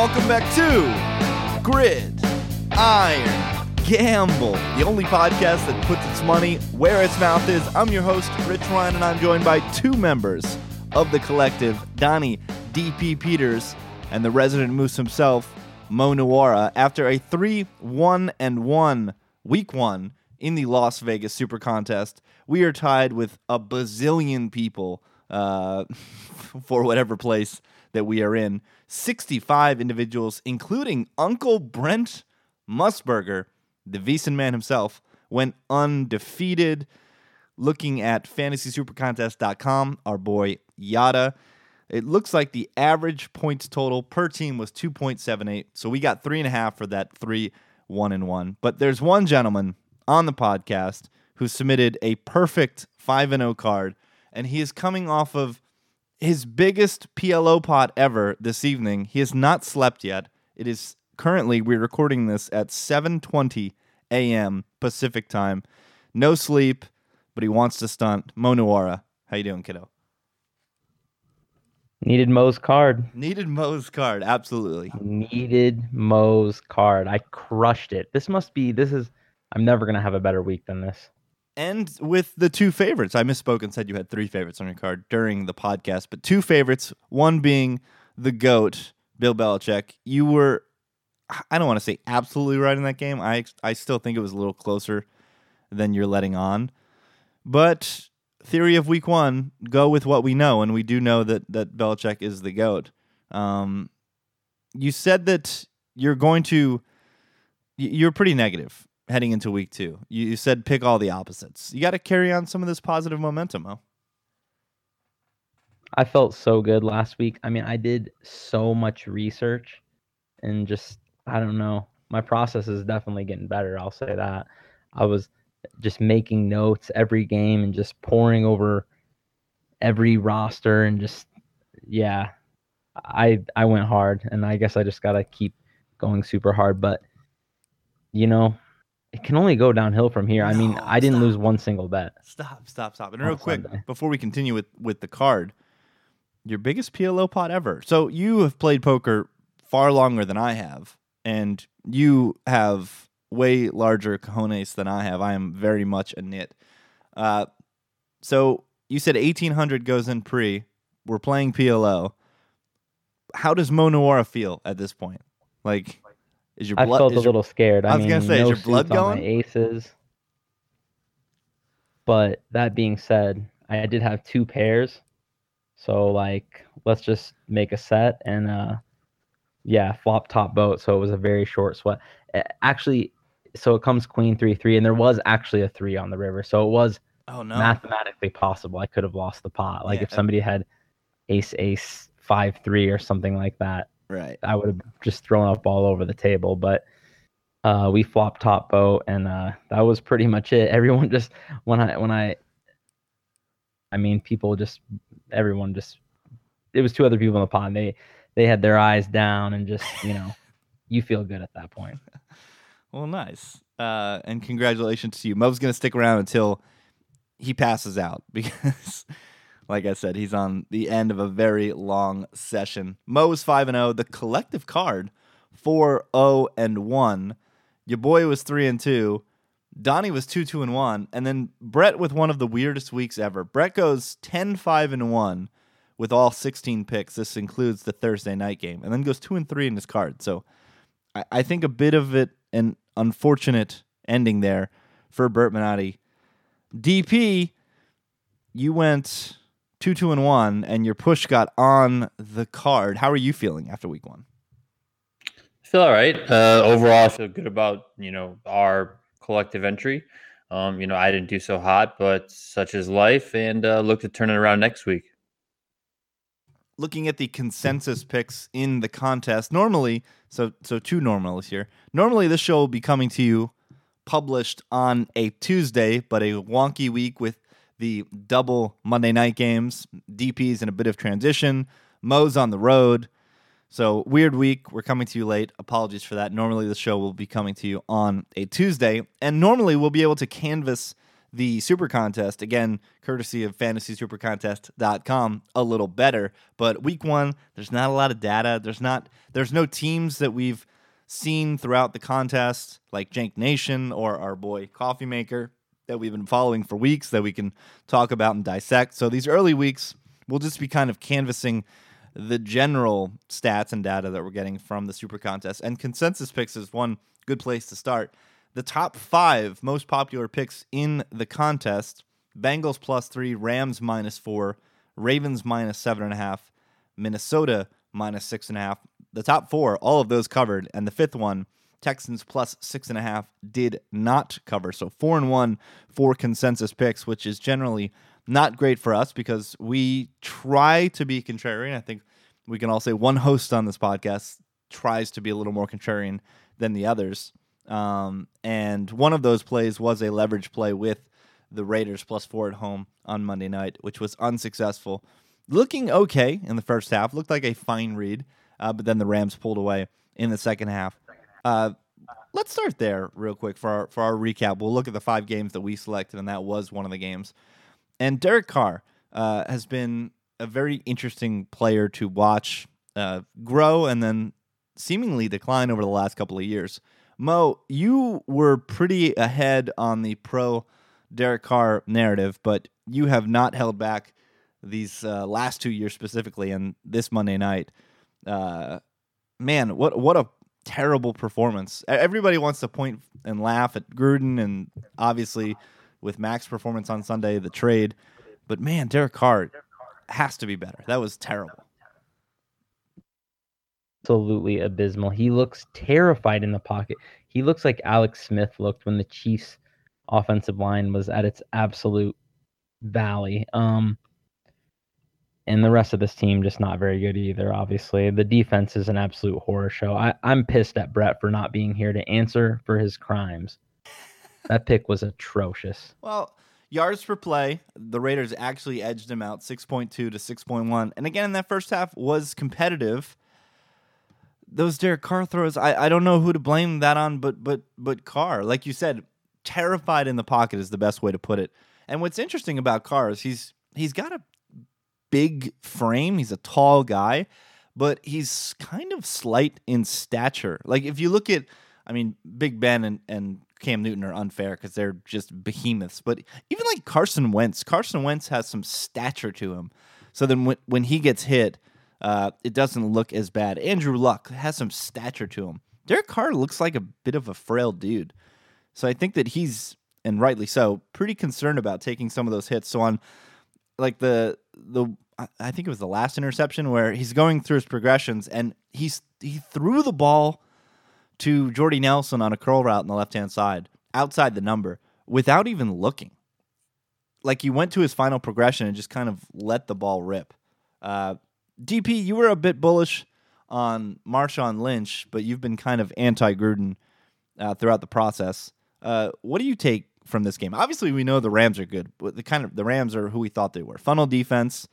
welcome back to Grid Iron Gamble, the only podcast that puts its money where its mouth is. I'm your host, Rich Ryan, and I'm joined by two members of the collective, Donnie DP Peters and the resident moose himself, Mo Nuwara. After a 3 1 and 1 week one in the Las Vegas Super Contest, we are tied with a bazillion people uh, for whatever place that we are in. 65 individuals, including Uncle Brent Musburger, the Veasan man himself, went undefeated. Looking at fantasysupercontest.com, our boy Yada, it looks like the average points total per team was 2.78. So we got three and a half for that three, one and one. But there's one gentleman on the podcast who submitted a perfect 5 and 0 card, and he is coming off of his biggest PLO pot ever this evening. He has not slept yet. It is currently we're recording this at 7:20 a.m. Pacific time. No sleep, but he wants to stunt. Mo Nuwara, how you doing, kiddo? Needed Mo's card. Needed Mo's card, absolutely. Needed Mo's card. I crushed it. This must be. This is. I'm never gonna have a better week than this. And with the two favorites, I misspoke and said you had three favorites on your card during the podcast, but two favorites. One being the goat, Bill Belichick. You were. I don't want to say absolutely right in that game. I I still think it was a little closer than you're letting on, but theory of week one, go with what we know, and we do know that that Belichick is the goat. Um, you said that you're going to. You're pretty negative heading into week two. You, you said pick all the opposites. You got to carry on some of this positive momentum, Mo. I felt so good last week. I mean, I did so much research and just I don't know. My process is definitely getting better. I'll say that. I was just making notes every game and just pouring over every roster and just yeah i i went hard and i guess i just gotta keep going super hard but you know it can only go downhill from here. No, I mean, I didn't stop. lose one single bet. Stop, stop, stop. And real quick, Sunday. before we continue with with the card, your biggest PLO pot ever. So you have played poker far longer than I have, and you have way larger cojones than I have. I am very much a nit. Uh, so you said 1800 goes in pre. We're playing PLO. How does Mo Nuwara feel at this point? Like, is your blood? I felt a your, little scared. I, I was mean, gonna say, no is your blood going? aces. But that being said, I did have two pairs. So like, let's just make a set and uh, yeah, flop top boat. So it was a very short sweat. Actually, so it comes queen three three, and there was actually a three on the river, so it was oh no mathematically possible. I could have lost the pot. Like yeah. if somebody had ace ace five three or something like that, right? I would have just thrown up all over the table. But uh, we flopped top boat, and uh, that was pretty much it. Everyone just when I when I, I mean, people just everyone just it was two other people in the pot. they they had their eyes down and just you know, you feel good at that point. Well, nice. Uh, and congratulations to you. Mo's going to stick around until he passes out because, like I said, he's on the end of a very long session. Mo is 5 and 0. The collective card 4 0 and 1. Your boy was 3 and 2. Donnie was 2 2 and 1. And then Brett with one of the weirdest weeks ever. Brett goes 10 5 and 1 with all 16 picks. This includes the Thursday night game. And then goes 2 and 3 in his card. So I, I think a bit of it an unfortunate ending there for Bert Minotti. DP, you went two, two, and one, and your push got on the card. How are you feeling after week one? I feel all right. Uh, overall, I feel good about you know our collective entry. Um, you know, I didn't do so hot, but such is life, and uh, look to turn it around next week looking at the consensus picks in the contest, normally, so so two normals here. Normally, this show will be coming to you published on a Tuesday, but a wonky week with the double Monday night games. DP's in a bit of transition. Mo's on the road. So, weird week. We're coming to you late. Apologies for that. Normally, the show will be coming to you on a Tuesday. And normally, we'll be able to canvas the super contest again courtesy of fantasysupercontest.com a little better but week 1 there's not a lot of data there's not there's no teams that we've seen throughout the contest like Jank Nation or our boy Coffee Maker that we've been following for weeks that we can talk about and dissect so these early weeks we'll just be kind of canvassing the general stats and data that we're getting from the super contest and consensus picks is one good place to start the top five most popular picks in the contest Bengals plus three, Rams minus four, Ravens minus seven and a half, Minnesota minus six and a half. The top four, all of those covered. And the fifth one, Texans plus six and a half, did not cover. So four and one for consensus picks, which is generally not great for us because we try to be contrarian. I think we can all say one host on this podcast tries to be a little more contrarian than the others. Um, and one of those plays was a leverage play with the Raiders plus four at home on Monday night, which was unsuccessful. Looking okay in the first half, looked like a fine read, uh, but then the Rams pulled away in the second half. Uh, let's start there real quick for our for our recap. We'll look at the five games that we selected, and that was one of the games. And Derek Carr uh, has been a very interesting player to watch uh, grow and then seemingly decline over the last couple of years. Mo, you were pretty ahead on the pro Derek Carr narrative, but you have not held back these uh, last two years specifically, and this Monday night. Uh, man, what what a terrible performance! Everybody wants to point and laugh at Gruden, and obviously with Mack's performance on Sunday, the trade. But man, Derek Carr has to be better. That was terrible absolutely abysmal. He looks terrified in the pocket. He looks like Alex Smith looked when the Chiefs offensive line was at its absolute valley. Um and the rest of this team just not very good either, obviously. The defense is an absolute horror show. I, I'm pissed at Brett for not being here to answer for his crimes. That pick was atrocious. Well, yards per play, the Raiders actually edged him out 6.2 to 6.1. And again, in that first half was competitive those Derek Carr throws, I, I don't know who to blame that on, but but but Carr, like you said, terrified in the pocket is the best way to put it. And what's interesting about Carr is he's he's got a big frame. He's a tall guy, but he's kind of slight in stature. Like if you look at, I mean, Big Ben and, and Cam Newton are unfair because they're just behemoths. But even like Carson Wentz, Carson Wentz has some stature to him. So then when when he gets hit, uh, it doesn't look as bad. Andrew Luck has some stature to him. Derek Carr looks like a bit of a frail dude. So I think that he's, and rightly so, pretty concerned about taking some of those hits. So on like the the I think it was the last interception where he's going through his progressions and he's he threw the ball to Jordy Nelson on a curl route on the left hand side outside the number without even looking. Like he went to his final progression and just kind of let the ball rip. Uh, DP, you were a bit bullish on Marshawn Lynch, but you've been kind of anti Gruden uh, throughout the process. Uh, what do you take from this game? Obviously, we know the Rams are good. But the kind of the Rams are who we thought they were. Funnel defense,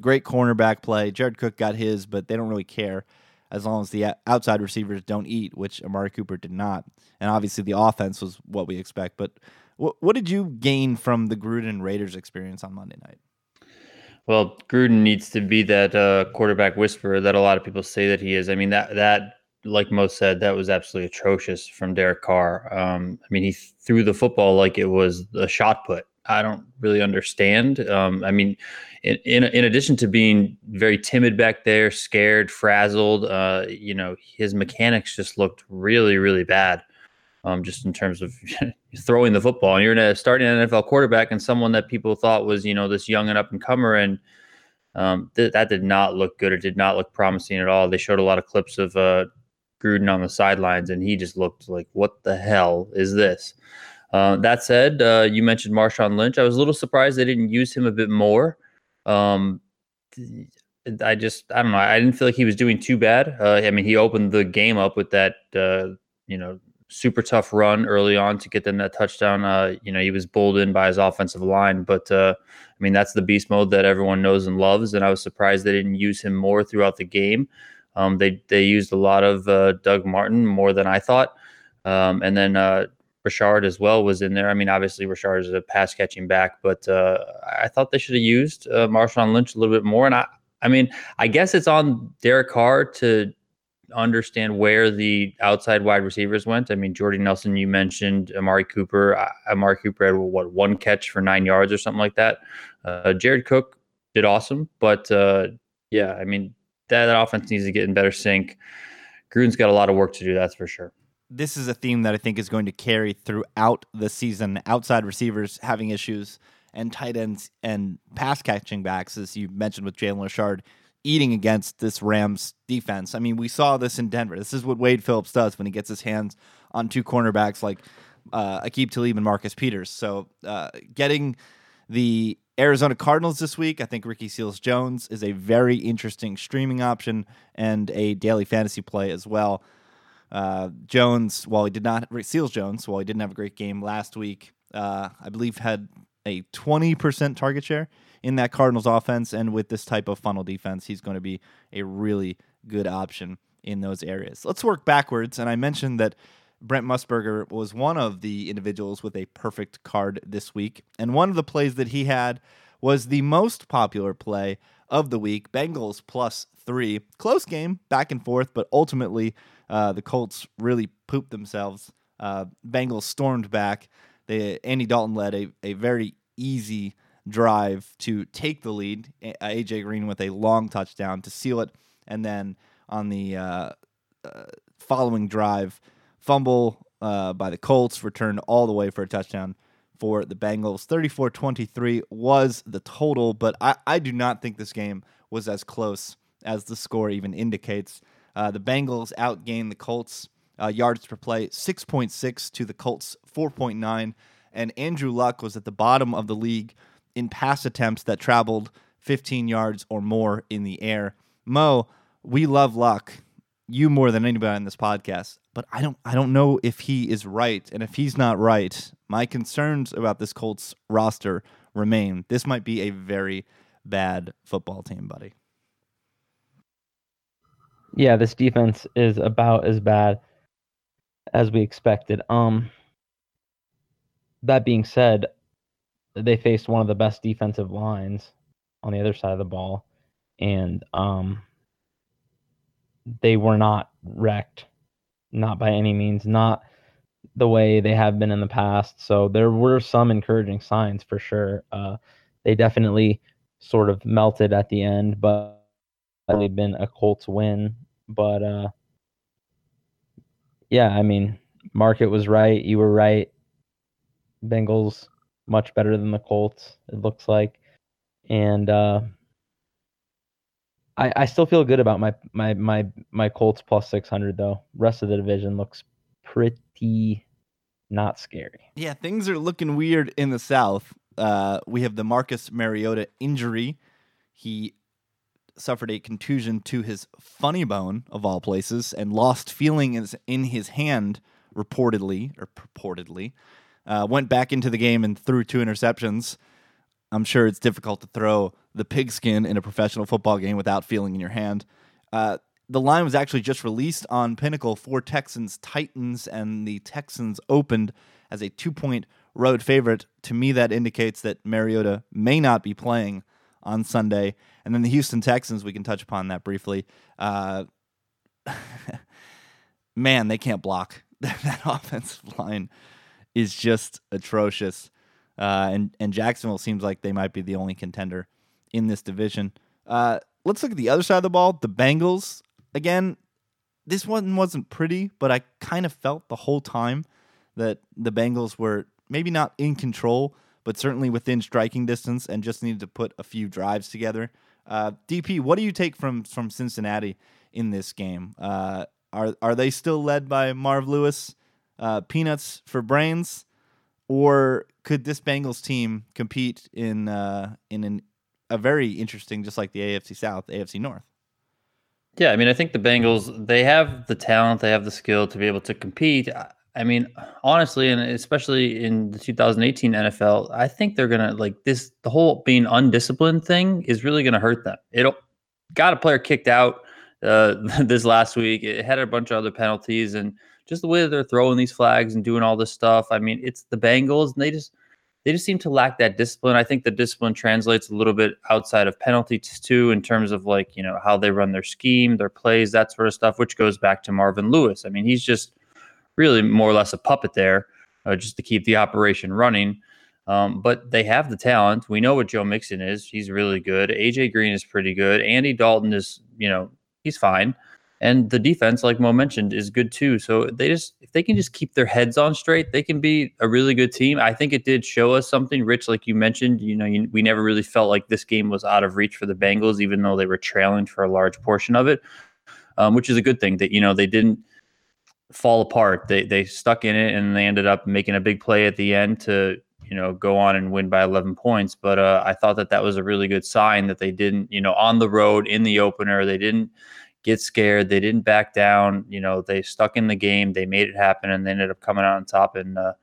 great cornerback play. Jared Cook got his, but they don't really care as long as the outside receivers don't eat, which Amari Cooper did not. And obviously, the offense was what we expect. But what, what did you gain from the Gruden Raiders experience on Monday night? Well, Gruden needs to be that uh, quarterback whisperer that a lot of people say that he is. I mean that that like most said, that was absolutely atrocious from Derek Carr. Um, I mean, he threw the football like it was a shot put. I don't really understand. Um, I mean, in, in, in addition to being very timid back there, scared, frazzled, uh, you know, his mechanics just looked really, really bad um, just in terms of throwing the football. And you're a starting NFL quarterback and someone that people thought was, you know, this young and up and comer. And um, th- that did not look good. It did not look promising at all. They showed a lot of clips of uh, Gruden on the sidelines, and he just looked like, what the hell is this? Uh, that said, uh, you mentioned Marshawn Lynch. I was a little surprised they didn't use him a bit more. Um, I just, I don't know. I didn't feel like he was doing too bad. Uh, I mean, he opened the game up with that, uh, you know, super tough run early on to get them that touchdown. Uh, you know, he was bowled in by his offensive line, but uh, I mean, that's the beast mode that everyone knows and loves. And I was surprised they didn't use him more throughout the game. Um, they they used a lot of uh, Doug Martin more than I thought. Um, and then uh, Richard as well was in there. I mean, obviously Richard is a pass catching back, but uh, I thought they should have used uh, Marshawn Lynch a little bit more. And I, I mean, I guess it's on Derek Carr to understand where the outside wide receivers went. I mean, Jordy Nelson, you mentioned Amari Cooper. Uh, Amari Cooper had what one catch for nine yards or something like that. Uh, Jared Cook did awesome, but uh, yeah, I mean that, that offense needs to get in better sync. Gruden's got a lot of work to do, that's for sure. This is a theme that I think is going to carry throughout the season. Outside receivers having issues, and tight ends and pass catching backs, as you mentioned with Jalen Richard, eating against this Rams defense. I mean, we saw this in Denver. This is what Wade Phillips does when he gets his hands on two cornerbacks like uh, Aqib Talib and Marcus Peters. So uh, getting the Arizona Cardinals this week, I think Ricky Seals Jones is a very interesting streaming option and a daily fantasy play as well. Uh, Jones, while he did not Seals Jones, while he didn't have a great game last week, uh, I believe had a 20% target share in that Cardinals offense. And with this type of funnel defense, he's going to be a really good option in those areas. Let's work backwards. And I mentioned that Brent Musburger was one of the individuals with a perfect card this week. And one of the plays that he had was the most popular play of the week Bengals plus three. Close game, back and forth, but ultimately uh, the Colts really pooped themselves. Uh, Bengals stormed back. They, Andy Dalton led a, a very easy drive to take the lead. AJ Green with a long touchdown to seal it, and then on the uh, uh, following drive, fumble uh, by the Colts, returned all the way for a touchdown for the Bengals. 34 23 was the total, but I, I do not think this game was as close as the score even indicates. Uh, the Bengals outgained the Colts uh, yards per play 6.6 to the Colts 4.9 and Andrew Luck was at the bottom of the league in pass attempts that traveled 15 yards or more in the air. Mo, we love Luck, you more than anybody on this podcast, but I don't I don't know if he is right, and if he's not right, my concerns about this Colts roster remain. This might be a very bad football team, buddy. Yeah, this defense is about as bad as we expected. Um that being said, they faced one of the best defensive lines on the other side of the ball, and um, they were not wrecked, not by any means, not the way they have been in the past. So there were some encouraging signs for sure. Uh, they definitely sort of melted at the end, but they've been a Colts win. But uh, yeah, I mean, market was right. You were right. Bengals much better than the Colts. It looks like, and uh, I I still feel good about my my my my Colts plus six hundred though. Rest of the division looks pretty not scary. Yeah, things are looking weird in the South. Uh, we have the Marcus Mariota injury. He suffered a contusion to his funny bone of all places and lost feeling in his hand reportedly or purportedly uh, went back into the game and threw two interceptions. I'm sure it's difficult to throw the pigskin in a professional football game without feeling in your hand. Uh, the line was actually just released on Pinnacle for Texans Titans, and the Texans opened as a two point road favorite. To me, that indicates that Mariota may not be playing on Sunday. And then the Houston Texans, we can touch upon that briefly. Uh, man, they can't block that offensive line is just atrocious. Uh, and and Jacksonville seems like they might be the only contender in this division. Uh, let's look at the other side of the ball. The Bengals again. This one wasn't pretty, but I kind of felt the whole time that the Bengals were maybe not in control, but certainly within striking distance, and just needed to put a few drives together. Uh, DP, what do you take from from Cincinnati in this game? Uh, are are they still led by Marv Lewis? uh, peanuts for brains, or could this Bengals team compete in uh, in an, a very interesting, just like the AFC South, AFC North? Yeah, I mean, I think the Bengals they have the talent, they have the skill to be able to compete. I mean, honestly, and especially in the 2018 NFL, I think they're gonna like this. The whole being undisciplined thing is really gonna hurt them. It'll got a player kicked out uh, this last week. It had a bunch of other penalties and just the way that they're throwing these flags and doing all this stuff. I mean, it's the Bengals, and they just they just seem to lack that discipline. I think the discipline translates a little bit outside of penalties too, in terms of like you know how they run their scheme, their plays, that sort of stuff, which goes back to Marvin Lewis. I mean, he's just really more or less a puppet there, uh, just to keep the operation running. Um, but they have the talent. We know what Joe Mixon is. He's really good. AJ Green is pretty good. Andy Dalton is, you know, he's fine. And the defense, like Mo mentioned, is good too. So they just, if they can just keep their heads on straight, they can be a really good team. I think it did show us something, Rich, like you mentioned. You know, you, we never really felt like this game was out of reach for the Bengals, even though they were trailing for a large portion of it, um, which is a good thing that, you know, they didn't fall apart. They, they stuck in it and they ended up making a big play at the end to, you know, go on and win by 11 points. But uh, I thought that that was a really good sign that they didn't, you know, on the road in the opener, they didn't get scared. They didn't back down. You know, they stuck in the game. They made it happen, and they ended up coming out on top and uh,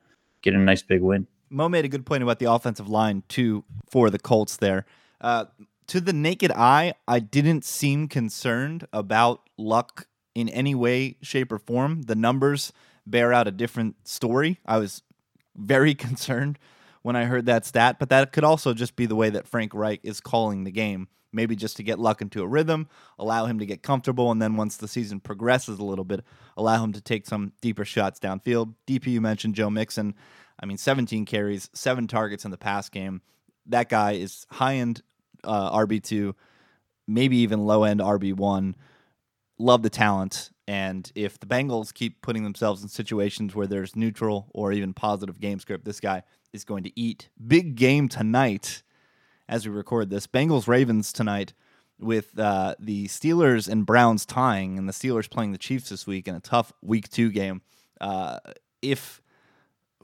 getting a nice big win. Mo made a good point about the offensive line too for the Colts there. Uh, to the naked eye, I didn't seem concerned about luck in any way, shape, or form. The numbers bear out a different story. I was very concerned when I heard that stat, but that could also just be the way that Frank Reich is calling the game maybe just to get Luck into a rhythm, allow him to get comfortable, and then once the season progresses a little bit, allow him to take some deeper shots downfield. DP, you mentioned Joe Mixon. I mean, 17 carries, seven targets in the pass game. That guy is high end uh, RB2, maybe even low end RB1. Love the talent. And if the Bengals keep putting themselves in situations where there's neutral or even positive game script, this guy is going to eat. Big game tonight as we record this. Bengals Ravens tonight with uh, the Steelers and Browns tying, and the Steelers playing the Chiefs this week in a tough Week Two game. Uh, if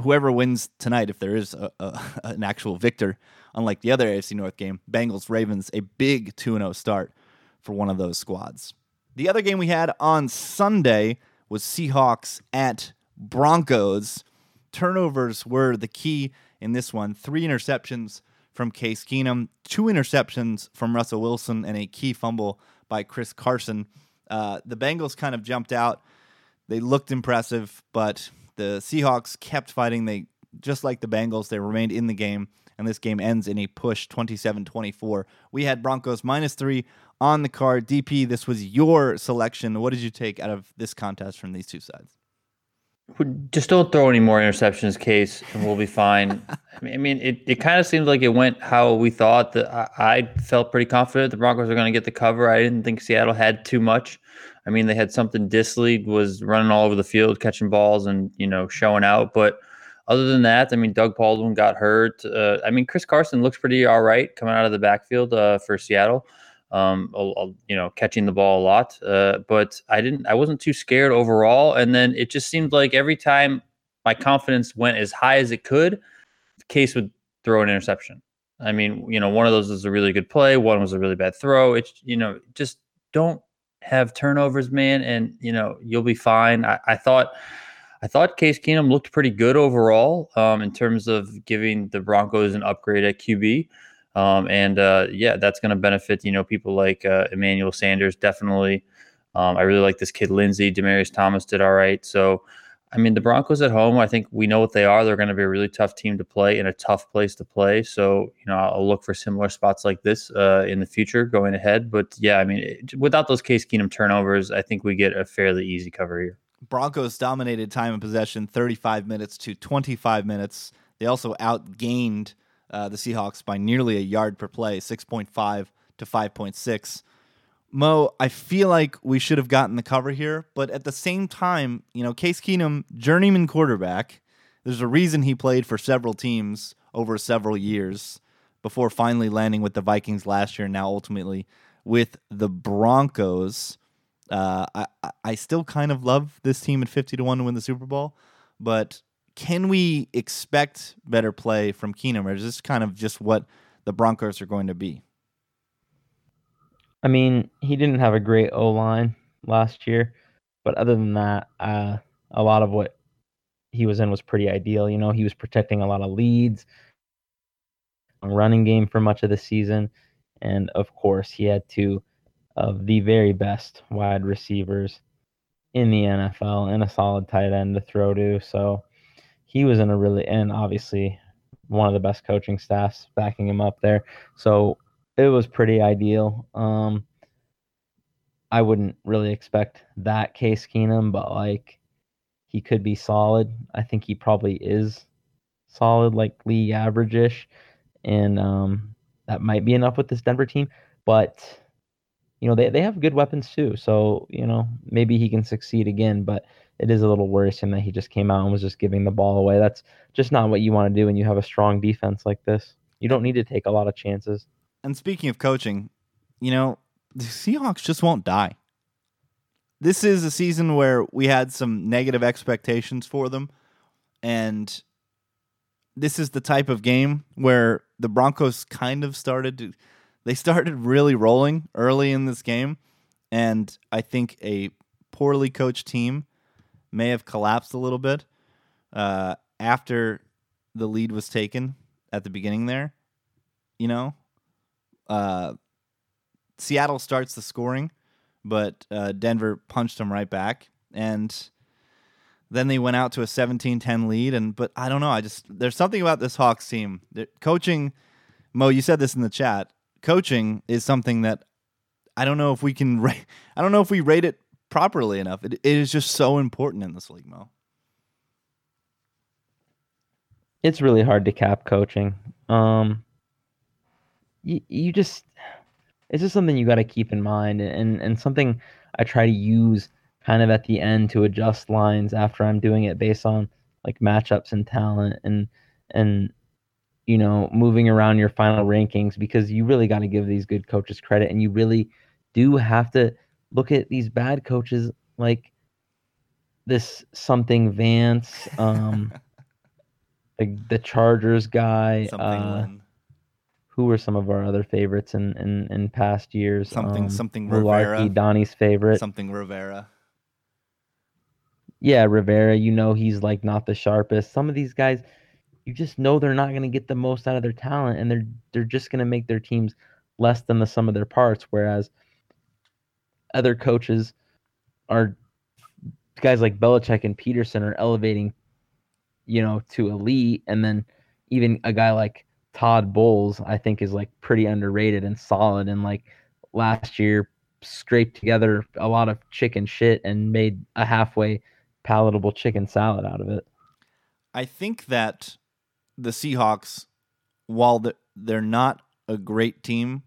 whoever wins tonight, if there is a, a, an actual victor, unlike the other AFC North game, Bengals Ravens, a big 2 0 start for one of those squads. The other game we had on Sunday was Seahawks at Broncos. Turnovers were the key in this one. Three interceptions from Case Keenum, two interceptions from Russell Wilson, and a key fumble by Chris Carson. Uh, the Bengals kind of jumped out. They looked impressive, but the Seahawks kept fighting. They just like the Bengals, they remained in the game, and this game ends in a push 27-24. We had Broncos minus three on the card. DP, this was your selection. What did you take out of this contest from these two sides? Just don't throw any more interceptions, case, and we'll be fine. I mean, it, it kind of seemed like it went how we thought. That I, I felt pretty confident the Broncos are going to get the cover. I didn't think Seattle had too much. I mean, they had something. Dissly was running all over the field, catching balls, and you know, showing out. But other than that, I mean, Doug Baldwin got hurt. Uh, I mean, Chris Carson looks pretty all right coming out of the backfield uh, for Seattle um, you know, catching the ball a lot. Uh, but I didn't, I wasn't too scared overall. And then it just seemed like every time my confidence went as high as it could, case would throw an interception. I mean, you know, one of those was a really good play, one was a really bad throw. It's, you know, just don't have turnovers, man, and you know, you'll be fine. I, I thought. I thought Case Keenum looked pretty good overall um, in terms of giving the Broncos an upgrade at QB. Um, and uh, yeah, that's going to benefit you know people like uh, Emmanuel Sanders definitely. Um, I really like this kid Lindsay. Demaryius Thomas did all right. So, I mean, the Broncos at home, I think we know what they are. They're going to be a really tough team to play in a tough place to play. So, you know, I'll look for similar spots like this uh, in the future going ahead. But yeah, I mean, it, without those Case Keenum turnovers, I think we get a fairly easy cover here. Broncos dominated time of possession 35 minutes to 25 minutes. They also outgained uh, the Seahawks by nearly a yard per play, 6.5 to 5.6. Mo, I feel like we should have gotten the cover here, but at the same time, you know, Case Keenum, journeyman quarterback, there's a reason he played for several teams over several years before finally landing with the Vikings last year and now ultimately with the Broncos. Uh, I, I still kind of love this team at 50 to 1 to win the Super Bowl, but can we expect better play from Keenum, or is this kind of just what the Broncos are going to be? I mean, he didn't have a great O line last year, but other than that, uh, a lot of what he was in was pretty ideal. You know, he was protecting a lot of leads, running game for much of the season, and of course, he had two of the very best wide receivers in the NFL and a solid tight end to throw to. So he was in a really and obviously one of the best coaching staffs backing him up there. So it was pretty ideal. Um, I wouldn't really expect that Case Keenum, but like he could be solid. I think he probably is solid, like league average ish. And um, that might be enough with this Denver team. But you know, they, they have good weapons too. So, you know, maybe he can succeed again, but it is a little worrisome that he just came out and was just giving the ball away. That's just not what you want to do when you have a strong defense like this. You don't need to take a lot of chances. And speaking of coaching, you know, the Seahawks just won't die. This is a season where we had some negative expectations for them. And this is the type of game where the Broncos kind of started to they started really rolling early in this game, and I think a poorly coached team may have collapsed a little bit uh, after the lead was taken at the beginning there. You know, uh, Seattle starts the scoring, but uh, Denver punched them right back, and then they went out to a 17-10 lead. And but I don't know, I just there's something about this Hawks team. They're coaching, Mo, you said this in the chat coaching is something that I don't know if we can rate. I don't know if we rate it properly enough. It, it is just so important in this league, Mo. It's really hard to cap coaching. Um, you, you just it's just something you got to keep in mind, and and something I try to use kind of at the end to adjust lines after I'm doing it based on like matchups and talent and and you know, moving around your final rankings because you really got to give these good coaches credit and you really do have to look at these bad coaches like this something Vance, um, the, the Chargers guy. Uh, who were some of our other favorites in in, in past years? Something um, something Rivera. Donnie's favorite. Something Rivera. Yeah, Rivera. You know he's like not the sharpest. Some of these guys you just know they're not going to get the most out of their talent and they're they're just going to make their teams less than the sum of their parts whereas other coaches are guys like Belichick and Pederson are elevating you know to elite and then even a guy like Todd Bowles I think is like pretty underrated and solid and like last year scraped together a lot of chicken shit and made a halfway palatable chicken salad out of it. I think that the Seahawks, while they're not a great team,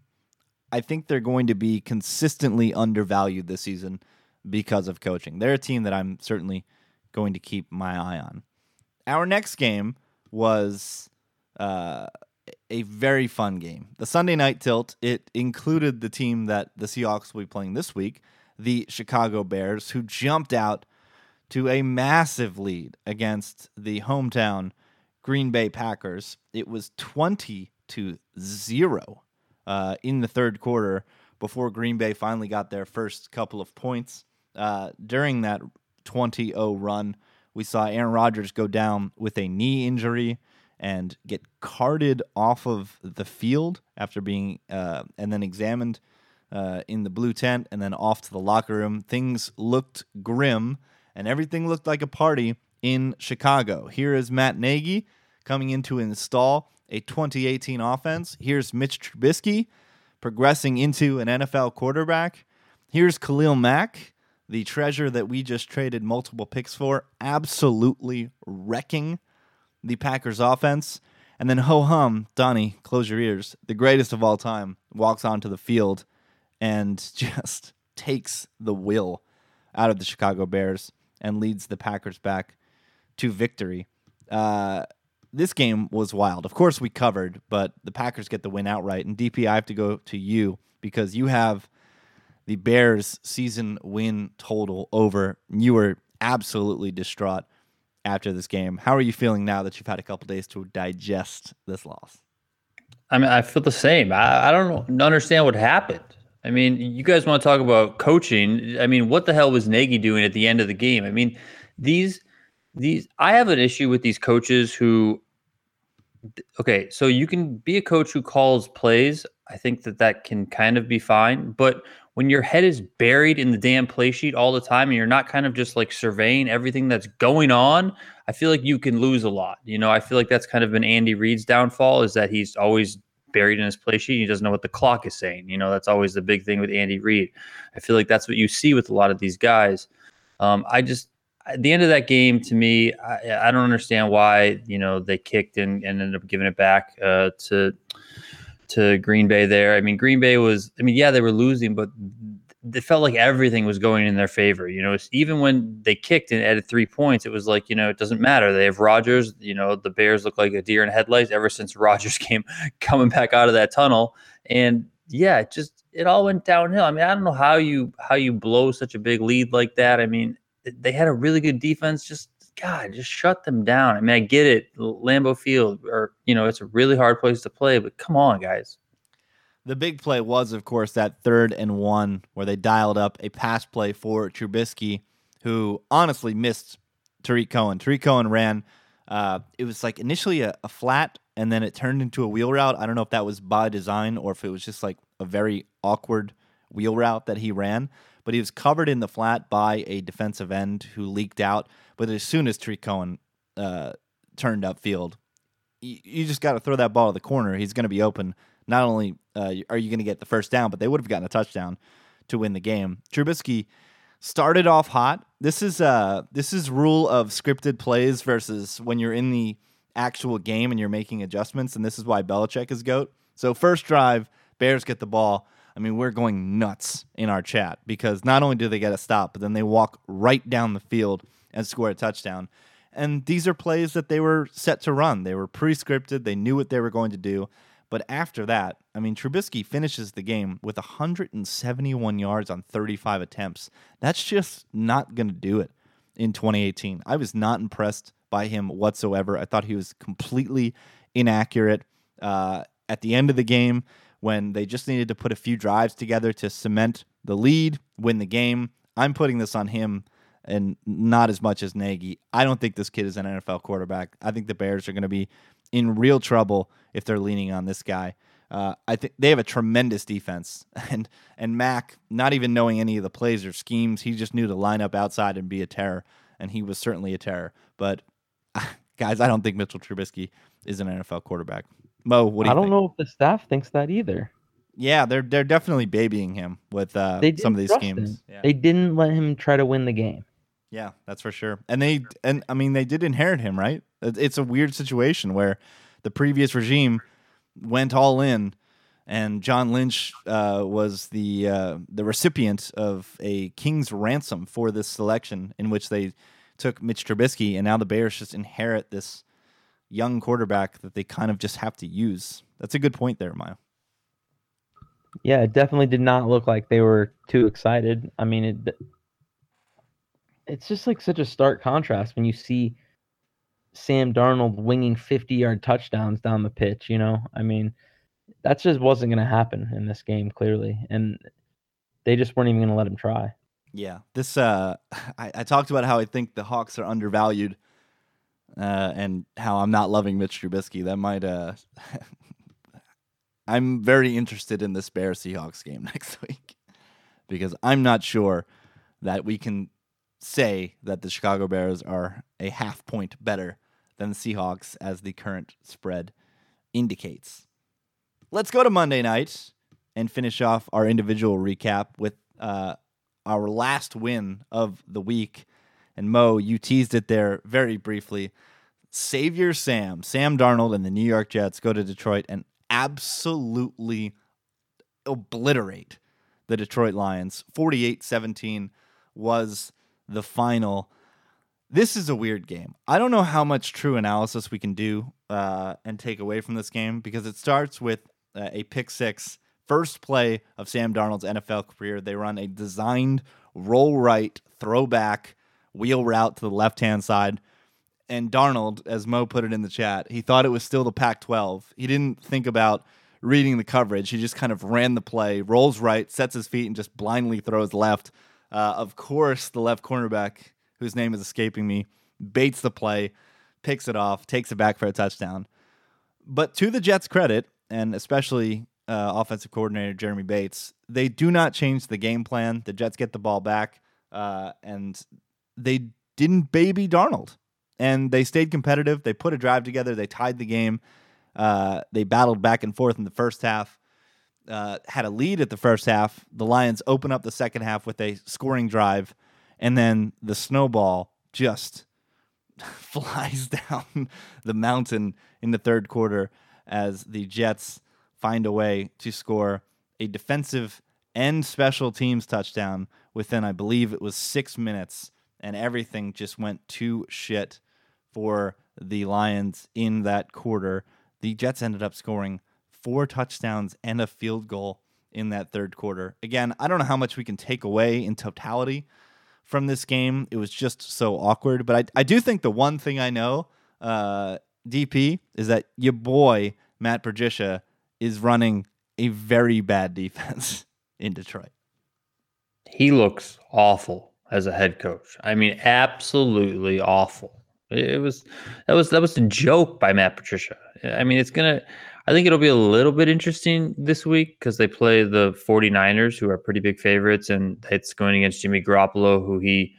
I think they're going to be consistently undervalued this season because of coaching. They're a team that I'm certainly going to keep my eye on. Our next game was uh, a very fun game. The Sunday night tilt, it included the team that the Seahawks will be playing this week, the Chicago Bears, who jumped out to a massive lead against the hometown Green Bay Packers. It was 20 to 0 uh, in the third quarter before Green Bay finally got their first couple of points. Uh, during that 20 0 run, we saw Aaron Rodgers go down with a knee injury and get carted off of the field after being uh, and then examined uh, in the blue tent and then off to the locker room. Things looked grim and everything looked like a party in Chicago. Here is Matt Nagy coming in to install a 2018 offense. Here's Mitch Trubisky progressing into an NFL quarterback. Here's Khalil Mack, the treasure that we just traded multiple picks for, absolutely wrecking the Packers offense. And then ho hum, Donnie, close your ears. The greatest of all time walks onto the field and just takes the will out of the Chicago Bears and leads the Packers back to victory. Uh, this game was wild. Of course, we covered, but the Packers get the win outright. And DP, I have to go to you because you have the Bears season win total over. You were absolutely distraught after this game. How are you feeling now that you've had a couple days to digest this loss? I mean, I feel the same. I, I don't understand what happened. I mean, you guys want to talk about coaching. I mean, what the hell was Nagy doing at the end of the game? I mean, these these I have an issue with these coaches who okay, so you can be a coach who calls plays. I think that that can kind of be fine, but when your head is buried in the damn play sheet all the time and you're not kind of just like surveying everything that's going on, I feel like you can lose a lot. You know, I feel like that's kind of been Andy Reid's downfall is that he's always buried in his play sheet. He doesn't know what the clock is saying. You know, that's always the big thing with Andy Reid. I feel like that's what you see with a lot of these guys. Um, I just at the end of that game, to me, I, I don't understand why you know they kicked and, and ended up giving it back uh, to to Green Bay there. I mean, Green Bay was, I mean, yeah, they were losing, but it felt like everything was going in their favor. You know, even when they kicked and added three points, it was like, you know, it doesn't matter. They have Rodgers. You know, the Bears look like a deer in headlights ever since Rodgers came coming back out of that tunnel. And yeah, it just it all went downhill. I mean, I don't know how you how you blow such a big lead like that. I mean, they had a really good defense. Just God, just shut them down. I mean, I get it, Lambeau Field, or you know, it's a really hard place to play, but come on, guys. The big play was, of course, that third and one where they dialed up a pass play for Trubisky, who honestly missed Tarik Cohen. Tarik Cohen ran. Uh, it was like initially a, a flat, and then it turned into a wheel route. I don't know if that was by design or if it was just like a very awkward wheel route that he ran but he was covered in the flat by a defensive end who leaked out. But as soon as Tarik Cohen uh, turned upfield, you, you just got to throw that ball to the corner. He's going to be open. Not only uh, are you going to get the first down, but they would have gotten a touchdown to win the game. Trubisky started off hot. This is uh this is rule of scripted plays versus when you're in the actual game and you're making adjustments, and this is why Belichick is goat. So first drive, Bears get the ball. I mean, we're going nuts in our chat because not only do they get a stop, but then they walk right down the field and score a touchdown. And these are plays that they were set to run. They were pre scripted, they knew what they were going to do. But after that, I mean, Trubisky finishes the game with 171 yards on 35 attempts. That's just not going to do it in 2018. I was not impressed by him whatsoever. I thought he was completely inaccurate. Uh, at the end of the game, when they just needed to put a few drives together to cement the lead, win the game. I'm putting this on him and not as much as Nagy. I don't think this kid is an NFL quarterback. I think the Bears are going to be in real trouble if they're leaning on this guy. Uh, I think they have a tremendous defense, and and Mack, not even knowing any of the plays or schemes, he just knew to line up outside and be a terror, and he was certainly a terror. But guys, I don't think Mitchell Trubisky is an NFL quarterback. Mo, what do I don't think? know if the staff thinks that either. Yeah, they're they're definitely babying him with uh, some of these schemes. Yeah. They didn't let him try to win the game. yeah, that's for sure. And they and I mean they did inherit him, right? It's a weird situation where the previous regime went all in, and John Lynch uh, was the uh, the recipient of a king's ransom for this selection, in which they took Mitch Trubisky, and now the Bears just inherit this young quarterback that they kind of just have to use. That's a good point there, Maya. Yeah, it definitely did not look like they were too excited. I mean, it it's just like such a stark contrast when you see Sam Darnold winging 50-yard touchdowns down the pitch, you know? I mean, that just wasn't going to happen in this game clearly, and they just weren't even going to let him try. Yeah, this uh, I, I talked about how I think the Hawks are undervalued, uh, and how I'm not loving Mitch Trubisky. That might uh, I'm very interested in this Bear Seahawks game next week because I'm not sure that we can say that the Chicago Bears are a half point better than the Seahawks as the current spread indicates. Let's go to Monday night and finish off our individual recap with uh, our last win of the week. And Mo, you teased it there very briefly. Savior Sam, Sam Darnold, and the New York Jets go to Detroit and absolutely obliterate the Detroit Lions. 48 17 was the final. This is a weird game. I don't know how much true analysis we can do uh, and take away from this game because it starts with uh, a pick six, first play of Sam Darnold's NFL career. They run a designed roll right, throwback, wheel route to the left hand side. And Darnold, as Mo put it in the chat, he thought it was still the Pac 12. He didn't think about reading the coverage. He just kind of ran the play, rolls right, sets his feet, and just blindly throws left. Uh, of course, the left cornerback, whose name is escaping me, baits the play, picks it off, takes it back for a touchdown. But to the Jets' credit, and especially uh, offensive coordinator Jeremy Bates, they do not change the game plan. The Jets get the ball back, uh, and they didn't baby Darnold, and they stayed competitive. They put a drive together. They tied the game. Uh, they battled back and forth in the first half. Uh, had a lead at the first half. The Lions open up the second half with a scoring drive, and then the snowball just flies down the mountain in the third quarter as the Jets find a way to score a defensive and special teams touchdown within, I believe it was six minutes, and everything just went to shit for the Lions in that quarter. The Jets ended up scoring four touchdowns and a field goal in that third quarter. Again, I don't know how much we can take away in totality from this game. It was just so awkward. But I, I do think the one thing I know, uh, DP, is that your boy, Matt Patricia, is running a very bad defense in Detroit. He looks awful as a head coach. I mean, absolutely awful. It was that was that was a joke by Matt Patricia. I mean, it's gonna I think it'll be a little bit interesting this week because they play the 49ers, who are pretty big favorites, and it's going against Jimmy Garoppolo, who he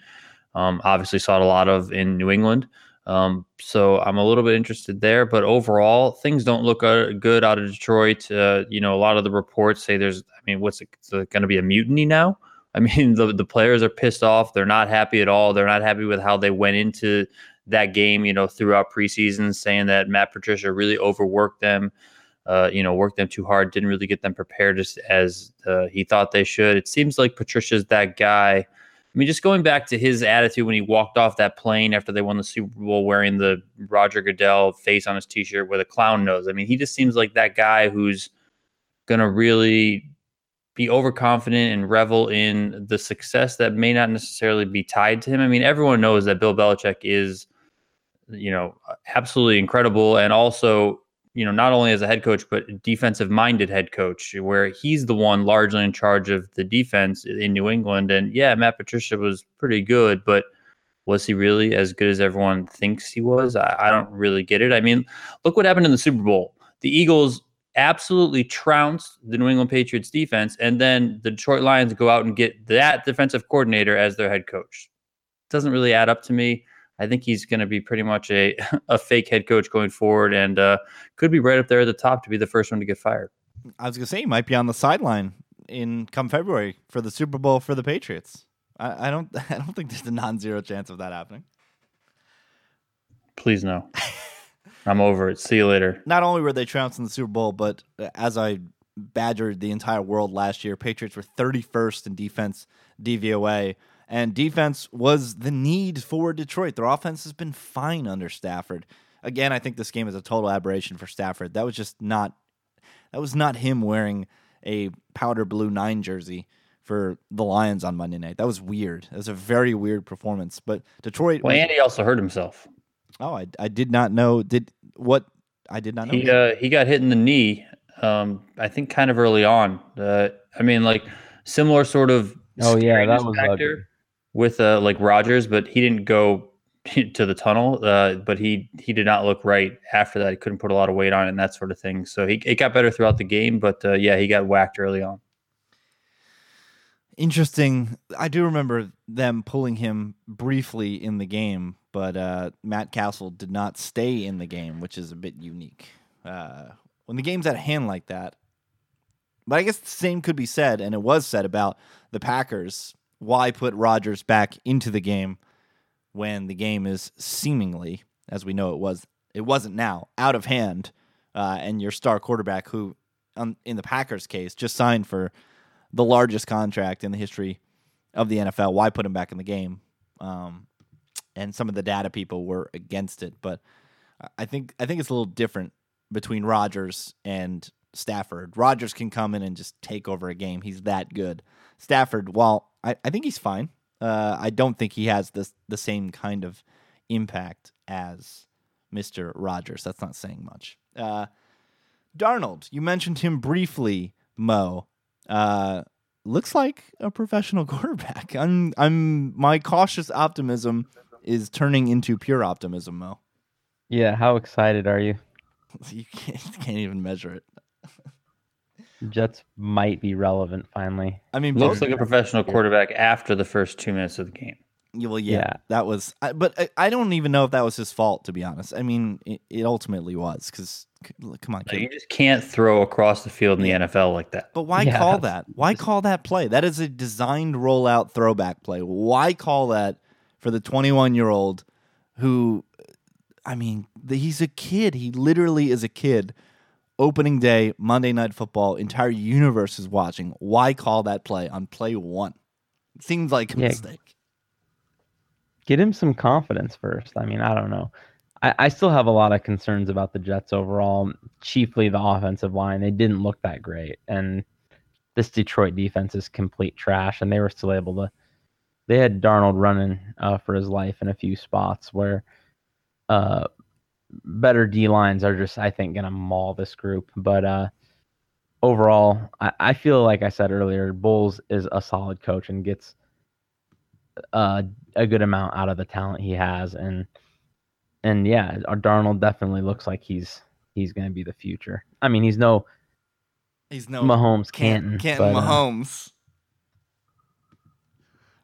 um, obviously saw a lot of in New England. Um, so I'm a little bit interested there, but overall, things don't look uh, good out of Detroit. Uh, you know, a lot of the reports say there's, I mean, what's it, it going to be a mutiny now? I mean, the the players are pissed off. They're not happy at all. They're not happy with how they went into that game. You know, throughout preseason, saying that Matt Patricia really overworked them uh, you know, worked them too hard, didn't really get them prepared as, as uh, he thought they should. It seems like Patricia's that guy. I mean, just going back to his attitude when he walked off that plane after they won the Super Bowl wearing the Roger Goodell face on his t shirt with a clown nose. I mean, he just seems like that guy who's going to really be overconfident and revel in the success that may not necessarily be tied to him. I mean, everyone knows that Bill Belichick is, you know, absolutely incredible and also you know, not only as a head coach, but defensive minded head coach, where he's the one largely in charge of the defense in New England. And yeah, Matt Patricia was pretty good, but was he really as good as everyone thinks he was? I, I don't really get it. I mean, look what happened in the Super Bowl. The Eagles absolutely trounced the New England Patriots defense, and then the Detroit Lions go out and get that defensive coordinator as their head coach. Doesn't really add up to me. I think he's going to be pretty much a, a fake head coach going forward and uh, could be right up there at the top to be the first one to get fired. I was going to say he might be on the sideline in come February for the Super Bowl for the Patriots. I, I don't I don't think there's a non-zero chance of that happening. Please no. I'm over it. See you later. Not only were they trounced in the Super Bowl, but uh, as I badgered the entire world last year, Patriots were 31st in defense DVOA and defense was the need for Detroit. Their offense has been fine under Stafford. Again, I think this game is a total aberration for Stafford. That was just not that was not him wearing a powder blue nine jersey for the Lions on Monday night. That was weird. That was a very weird performance. But Detroit. Well, Andy also hurt himself. Oh, I, I did not know. Did what? I did not know. He uh, he got hit in the knee. Um, I think kind of early on. Uh, I mean, like similar sort of. Oh yeah, that was factor with uh, like Rodgers, but he didn't go to the tunnel. Uh, but he he did not look right after that. He couldn't put a lot of weight on it and that sort of thing. So he it got better throughout the game, but uh, yeah, he got whacked early on. Interesting. I do remember them pulling him briefly in the game, but uh, Matt Cassel did not stay in the game, which is a bit unique. Uh, when the game's at hand like that, but I guess the same could be said, and it was said about the Packers why put Rodgers back into the game when the game is seemingly, as we know it was, it wasn't now, out of hand, uh, and your star quarterback, who um, in the Packers case just signed for the largest contract in the history of the NFL, why put him back in the game? Um, and some of the data people were against it, but I think I think it's a little different between Rodgers and Stafford. Rodgers can come in and just take over a game. He's that good. Stafford, while I, I think he's fine, uh, I don't think he has the the same kind of impact as Mister Rodgers. That's not saying much. Uh, Darnold, you mentioned him briefly, Mo. Uh, looks like a professional quarterback. I'm I'm my cautious optimism is turning into pure optimism, Mo. Yeah, how excited are you? You can't, can't even measure it. Jets might be relevant finally. I mean, Looks like a professional quarterback after the first two minutes of the game. Yeah, Well, yeah, Yeah. that was. I, but I, I don't even know if that was his fault, to be honest. I mean, it, it ultimately was because, come on, No, you just can't throw across the field in the NFL like that. But why Yeah, call that? Why call that play? That is a designed rollout throwback play. Why call that for the 21 year old who, I mean, the, he's a kid. He literally is a kid. Opening day, Monday Night Football, entire universe is watching. Why call that play on play one? It seems like a Yeah. mistake. Get him some confidence first. I mean, I don't know. I, I still have a lot of concerns about the Jets overall, chiefly the offensive line. They didn't look that great. And this Detroit defense is complete trash. And they were still able to, they had Darnold running uh, for his life in a few spots where uh, better D lines are just, I think, going to maul this group. But uh, overall, I, I feel like I said earlier, Bowles is a solid coach and gets uh, a good amount out of the talent he has, and and yeah, our Darnold definitely looks like he's he's going to be the future. I mean, he's no He's no Mahomes, Canton, Canton, but, uh, Mahomes.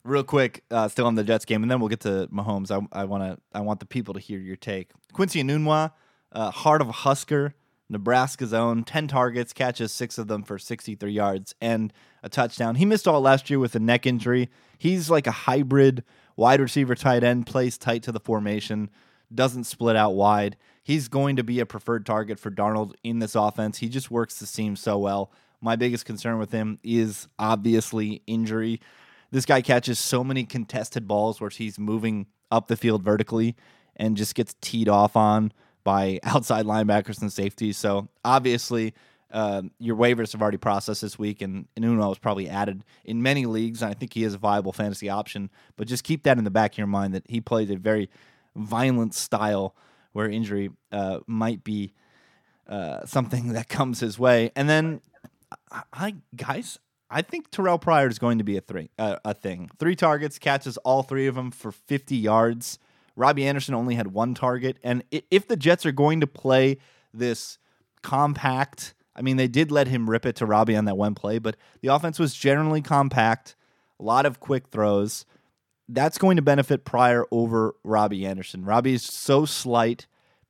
Real quick, uh, still on the Jets game, and then we'll get to Mahomes. I, I want to, I want the people to hear your take. Quincy Enunwa, uh, heart of a Husker, Nebraska's own, ten targets, catches six of them for sixty-three yards and a touchdown. He missed all last year with a neck injury. He's like a hybrid wide receiver, tight end, plays tight to the formation, doesn't split out wide. He's going to be a preferred target for Darnold in this offense. He just works the seam so well. My biggest concern with him is obviously injury. This guy catches so many contested balls where he's moving up the field vertically and just gets teed off on by outside linebackers and safeties. So obviously, uh, your waivers have already processed this week, and Uno was probably added in many leagues. And I think he is a viable fantasy option. But just keep that in the back of your mind that he plays a very violent style where injury uh, might be uh, something that comes his way. And then, I, I guys, I think Terrelle Pryor is going to be a three uh, a thing. Three targets, catches all three of them for 50 yards. Robbie Anderson only had one target, and if the Jets are going to play this compact, I mean, they did let him rip it to Robbie on that one play, but the offense was generally compact, a lot of quick throws. That's going to benefit Pryor over Robbie Anderson. Robbie is so slight.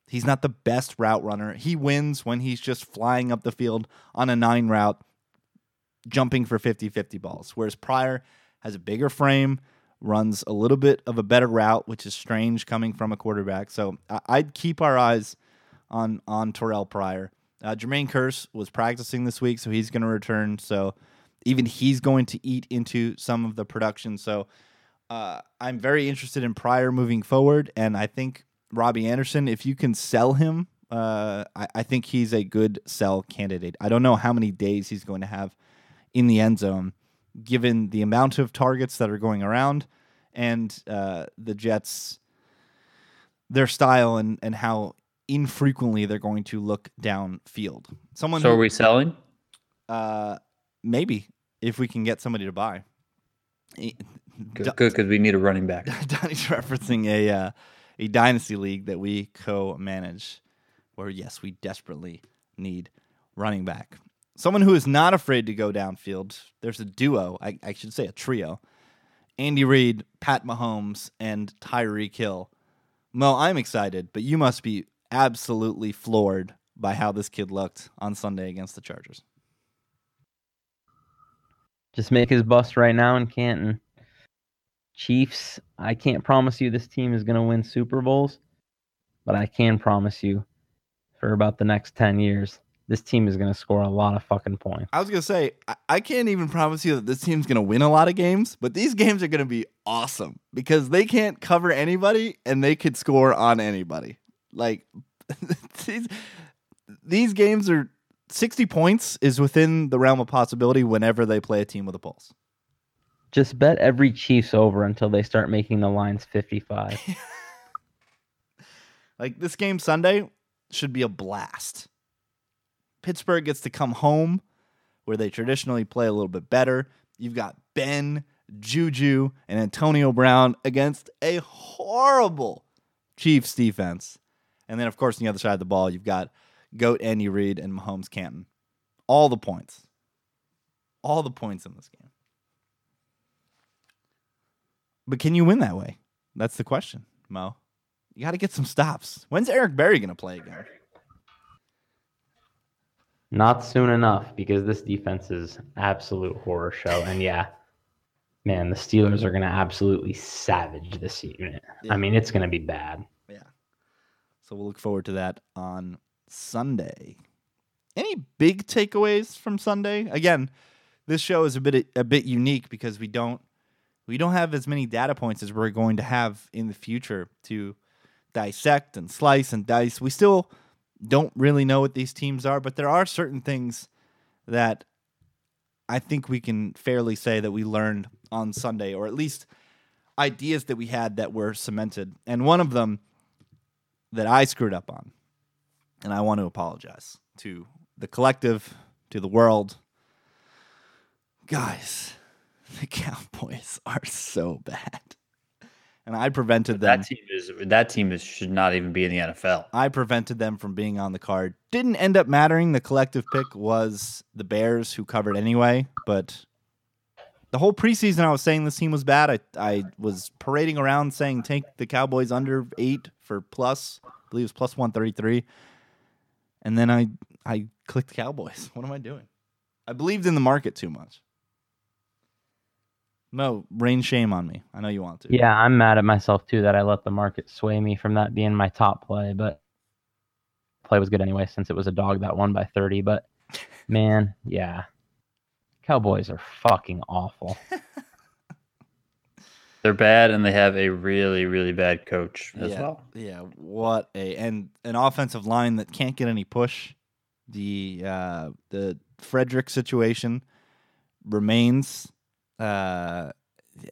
He's not the best route runner. He wins when he's just flying up the field on a nine route, jumping for 50 50 balls. Whereas Pryor has a bigger frame, runs a little bit of a better route, which is strange coming from a quarterback. So I'd keep our eyes on on Terrelle Pryor. Uh, Jermaine Kearse was practicing this week, so he's going to return. So even he's going to eat into some of the production. So uh, I'm very interested in Pryor moving forward, and I think Robbie Anderson, if you can sell him, uh, I, I think he's a good sell candidate. I don't know how many days he's going to have in the end zone, given the amount of targets that are going around and uh, the Jets, their style and and how infrequently they're going to look downfield. Someone So who, are we selling? uh, maybe if we can get somebody to buy. Good, good, because we need a running back. Donnie's referencing a uh, a dynasty league that we co-manage, where yes, we desperately need running back. Someone who is not afraid to go downfield. There's a duo, I, I should say a trio: Andy Reid, Pat Mahomes, and Tyreek Hill. Mo, I'm excited, but you must be absolutely floored by how this kid looked on Sunday against the Chargers. Just make his bust right now in Canton. Chiefs, I can't promise you this team is going to win Super Bowls, but I can promise you for about the next 10 years, this team is going to score a lot of fucking points. I was gonna say I, I can't even promise you that this team's gonna win a lot of games, but these games are gonna be awesome because they can't cover anybody and they could score on anybody. Like these, these games are sixty points is within the realm of possibility whenever they play a team with a pulse. Just bet every Chiefs over until they start making the lines 55. Like this game Sunday should be a blast. Pittsburgh gets to come home where they traditionally play a little bit better. You've got Ben, Juju, and Antonio Brown against a horrible Chiefs defense. And then, of course, on the other side of the ball, you've got Goat Andy Reid and Mahomes Canton. All the points. all the points in this game. But can you win that way? That's the question, Mo. You got to get some stops. When's Eric Berry going to play again? Not soon enough because this defense is absolute horror show. And yeah, man, the Steelers are going to absolutely savage this unit. Yeah. I mean, it's going to be bad. So we'll look forward to that on Sunday. Any big takeaways from Sunday? Again, this show is a bit a bit unique because we don't we don't have as many data points as we're going to have in the future to dissect and slice and dice. We still don't really know what these teams are, but there are certain things that I think we can fairly say that we learned on Sunday, or at least ideas that we had that were cemented. And one of them that I screwed up on, and I want to apologize to the collective, to the world. Guys, the Cowboys are so bad. And I prevented them. That team is that team is should not even be in the NFL. I prevented them from being on the card. Didn't end up mattering. The collective pick was the Bears, who covered anyway. But the whole preseason, I was saying this team was bad. I I was parading around saying take the Cowboys under eight for plus. I believe it was plus one thirty three. And then I I clicked Cowboys. What am I doing? I believed in the market too much. No, rain shame on me. I know you want to. Yeah, I'm mad at myself too that I let the market sway me from that being my top play, but play was good anyway since it was a dog that won by 30. But man, yeah, Cowboys are fucking awful. They're bad, and they have a really, really bad coach as yeah, well. Yeah, what a and an offensive line that can't get any push. The uh, the Frederick situation remains, uh,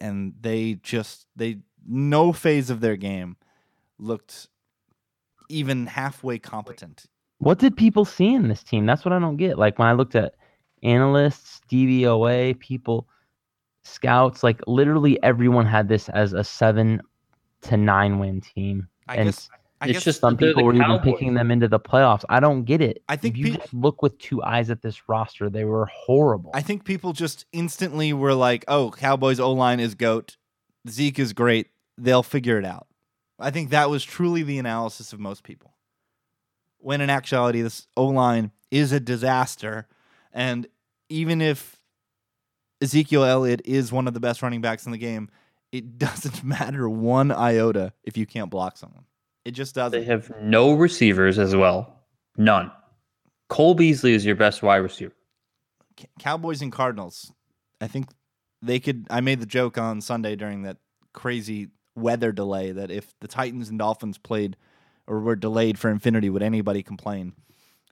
and they just they no phase of their game looked even halfway competent. What did people see in this team? That's what I don't get. Like when I looked at analysts, DVOA, people, scouts, like literally everyone had this as a seven to nine win team. I and guess I It's guess just- some people were even picking them into the playoffs. I don't get it. I think if you pe- just look with two eyes at this roster, they were horrible. I think people just instantly were like, "Oh, Cowboys O line is goat. Zeke is great. They'll figure it out." I think that was truly the analysis of most people. When in actuality, this O line is a disaster, and even if Ezekiel Elliott is one of the best running backs in the game, it doesn't matter one iota if you can't block someone. It just doesn't. They have no receivers as well. None. Cole Beasley is your best wide receiver. Cowboys and Cardinals. I think they could. I made the joke on Sunday during that crazy weather delay that if the Titans and Dolphins played or were delayed for infinity, would anybody complain?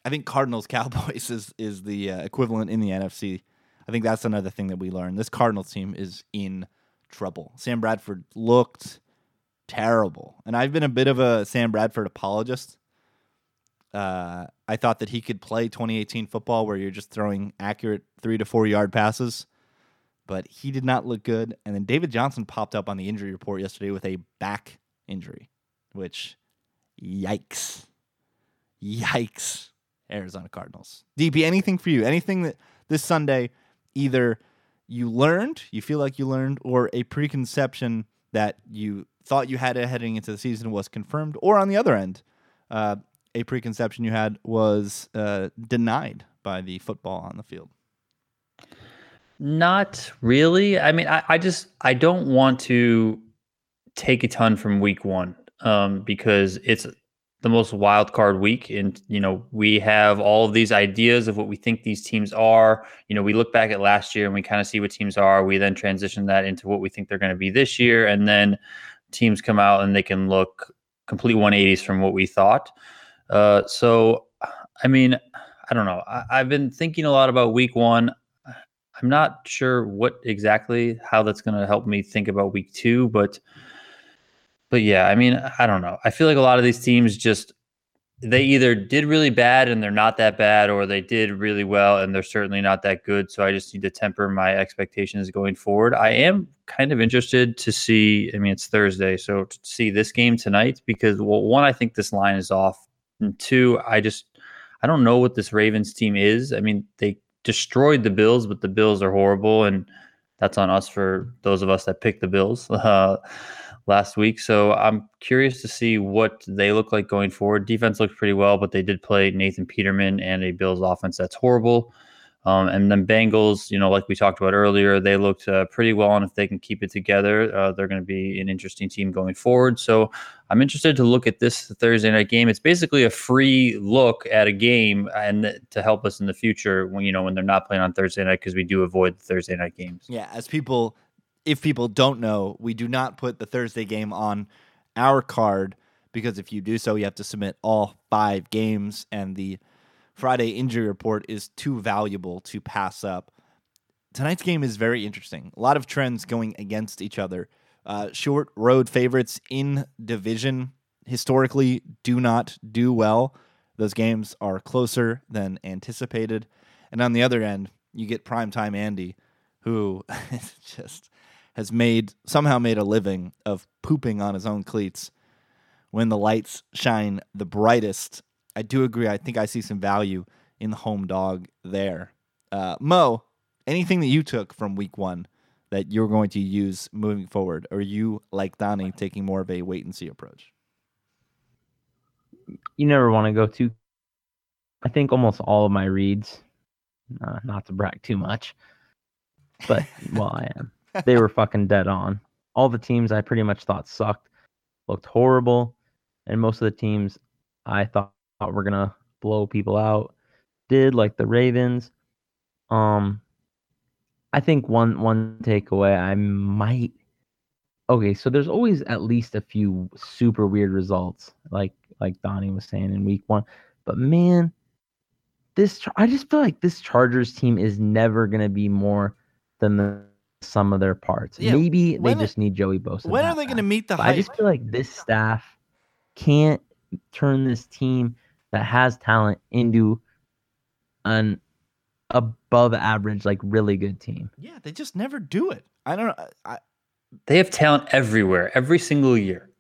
I think Cardinals Cowboys is is the uh, equivalent in the NFC. I think that's another thing that we learned. This Cardinals team is in trouble. Sam Bradford looked terrible, and I've been a bit of a Sam Bradford apologist. Uh, I thought that he could play 2018 football where you're just throwing accurate three to four yard passes, but he did not look good. And then David Johnson popped up on the injury report yesterday with a back injury, which, yikes, yikes, Arizona Cardinals. DP, anything for you? Anything that this Sunday either you learned, you feel like you learned, or a preconception that you thought you had heading into the season was confirmed, or on the other end, uh, a preconception you had was uh, denied by the football on the field. Not really. I mean, I, I just I don't want to take a ton from week one um, because it's the most wild card week, and you know we have all of these ideas of what we think these teams are. You know, we look back at last year and we kind of see what teams are. We then transition that into what we think they're going to be this year, and then teams come out and they can look complete 180s from what we thought. Uh, so, I mean, I don't know. I, I've been thinking a lot about week one. I'm not sure what exactly how that's going to help me think about week two, but but yeah, I mean, I don't know. I feel like a lot of these teams just they either did really bad and they're not that bad, or they did really well and they're certainly not that good. So I just need to temper my expectations going forward. I am kind of interested to see. I mean, it's Thursday, so to see this game tonight because well, one, I think this line is off, and two, I just I don't know what this Ravens team is. I mean, they destroyed the Bills, but the Bills are horrible, and that's on us for those of us that picked the Bills uh, last week. So I'm curious to see what they look like going forward. Defense looks pretty well, but they did play Nathan Peterman and a Bills offense that's horrible. Um, and then Bengals, you know, like we talked about earlier, they looked uh, pretty well. And if they can keep it together, uh, they're going to be an interesting team going forward. So I'm interested to look at this Thursday night game. It's basically a free look at a game and to help us in the future when, you know, when they're not playing on Thursday night because we do avoid Thursday night games. Yeah, as people, if people don't know, we do not put the Thursday game on our card because if you do so, you have to submit all five games and the Friday injury report is too valuable to pass up. Tonight's game is very interesting. A lot of trends going against each other. Uh, short road favorites in division historically do not do well. Those games are closer than anticipated. And on the other end, you get primetime Andy, who just has made somehow made a living of pooping on his own cleats when the lights shine the brightest I do agree. I think I see some value in the home dog there. Uh, Mo, anything that you took from week one that you're going to use moving forward? Or you, like Donnie, taking more of a wait and see approach? You never want to go too. I think almost all of my reads, uh, not to brag too much, but well, I am. They were fucking dead on. All the teams I pretty much thought sucked, looked horrible, and most of the teams I thought we're gonna blow people out did, like the Ravens. Um, I think one one takeaway I might. Okay, so there's always at least a few super weird results, like like Donnie was saying in week one. But man, this I just feel like this Chargers team is never gonna be more than the sum of their parts. Yeah, Maybe they just need Joey Bosa. When are they going to meet the? I just feel like this staff can't turn this team that has talent into an above average, like really good team. Yeah, they just never do it. I don't know. I, they have talent everywhere, every single year,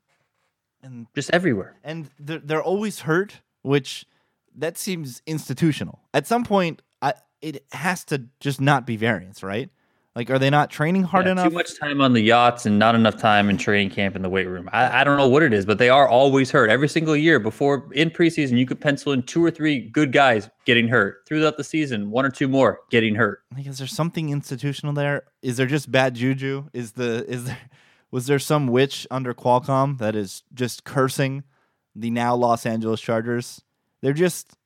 and just everywhere. And they're, they're always hurt, which that seems institutional. At some point, I, it has to just not be variance, right? Like, are they not training hard yeah, enough? Too much time on the yachts and not enough time in training camp in the weight room. I, I don't know what it is, but they are always hurt every single year. Before in preseason, you could pencil in two or three good guys getting hurt throughout the season, one or two more getting hurt. Like, is there something institutional there? Is there just bad juju? Is the is there was there some witch under Qualcomm that is just cursing the now Los Angeles Chargers? They're just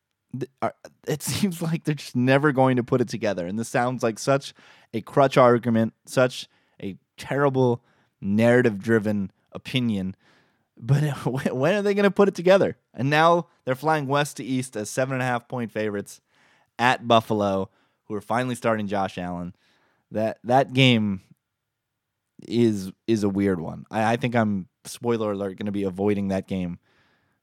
Uh, it seems like they're just never going to put it together. And this sounds like such a crutch argument, such a terrible narrative driven opinion. But when are they going to put it together? And now they're flying west to east as seven and a half point favorites at Buffalo, who are finally starting Josh Allen. That that game is is a weird one. I, I think I'm spoiler alert going to be avoiding that game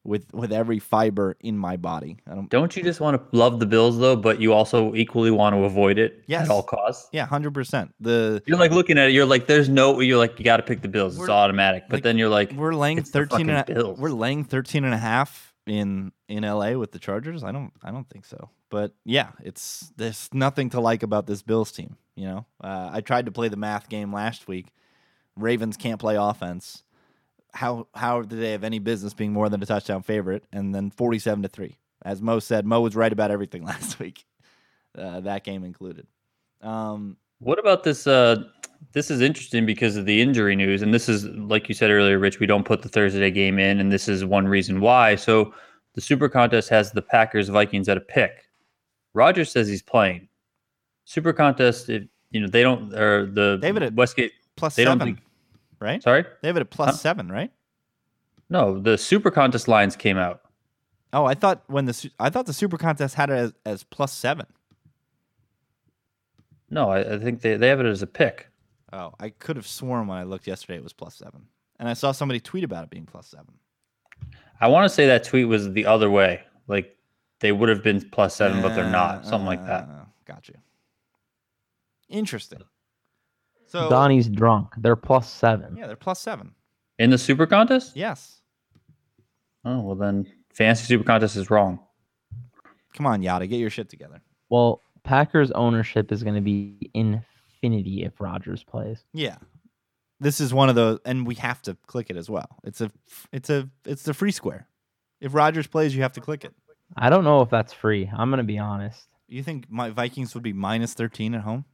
with with every fiber in my body. I don't, don't you just want to love the Bills though, but you also equally want to avoid it yes. at all costs? Yeah, hundred percent. The you're like looking at it, you're like, there's no, you're like, you got to pick the Bills. It's automatic. But like, then you're like, we're laying thirteen and a, we're laying 13 and a half in in LA with the Chargers. I don't, I don't think so. But yeah, it's there's nothing to like about this Bills team. You know, uh, I tried to play the math game last week. Ravens can't play offense how how did they have any business being more than a touchdown favorite? And then forty seven to three, as Mo said, Mo was right about everything last week, uh, that game included. Um, what about this? Uh, this is interesting because of the injury news, and this is like you said earlier, Rich. We don't put the Thursday game in, and this is one reason why. So the Super Contest has the Packers Vikings at a pick. Roger says he's playing. Super Contest, it, you know, they don't or the David at Westgate plus they seven. don't think right? Sorry, they have it at plus huh? seven, right? No, the Super Contest lines came out. Oh, I thought when the I thought the Super Contest had it as, as plus seven. No, I, I, think they, they have it as a pick. Oh, I could have sworn when I looked yesterday it was plus seven, and I saw somebody tweet about it being plus seven. I want to say that tweet was the other way, like they would have been plus seven, uh, but they're not, something uh, like that. Uh, got you. Interesting. So Donnie's drunk. They're plus seven. Yeah, they're plus seven. In the super contest? Yes. Oh well then fantasy super contest is wrong. Come on, Yada, get your shit together. Well, Packers ownership is going to be infinity if Rodgers plays. Yeah. This is one of those and we have to click it as well. It's a it's a it's the free square. If Rodgers plays, you have to click it. I don't know if that's free. I'm going to be honest. You think my Vikings would be minus 13 at home?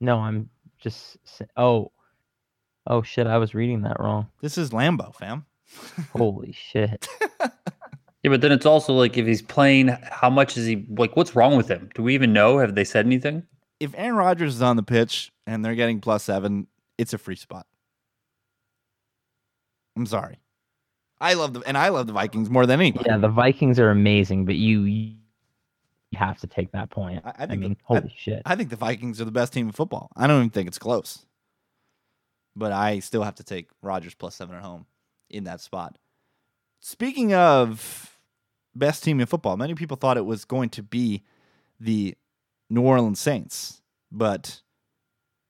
No, I'm just oh. Oh shit, I was reading that wrong. This is Lambo, fam. Holy shit. Yeah, but then it's also like if he's playing, how much is he like? What's wrong with him? Do we even know? Have they said anything? If Aaron Rodgers is on the pitch and they're getting plus 7, it's a free spot. I'm sorry. I love the and I love the Vikings more than anybody. Yeah, the Vikings are amazing, but you you have to take that point. I- I I, think the- mean, I- holy shit. I think the Vikings are the best team in football. I don't even think it's close. But I still have to take Rodgers plus seven at home in that spot. Speaking of best team in football, many people thought it was going to be the New Orleans Saints, but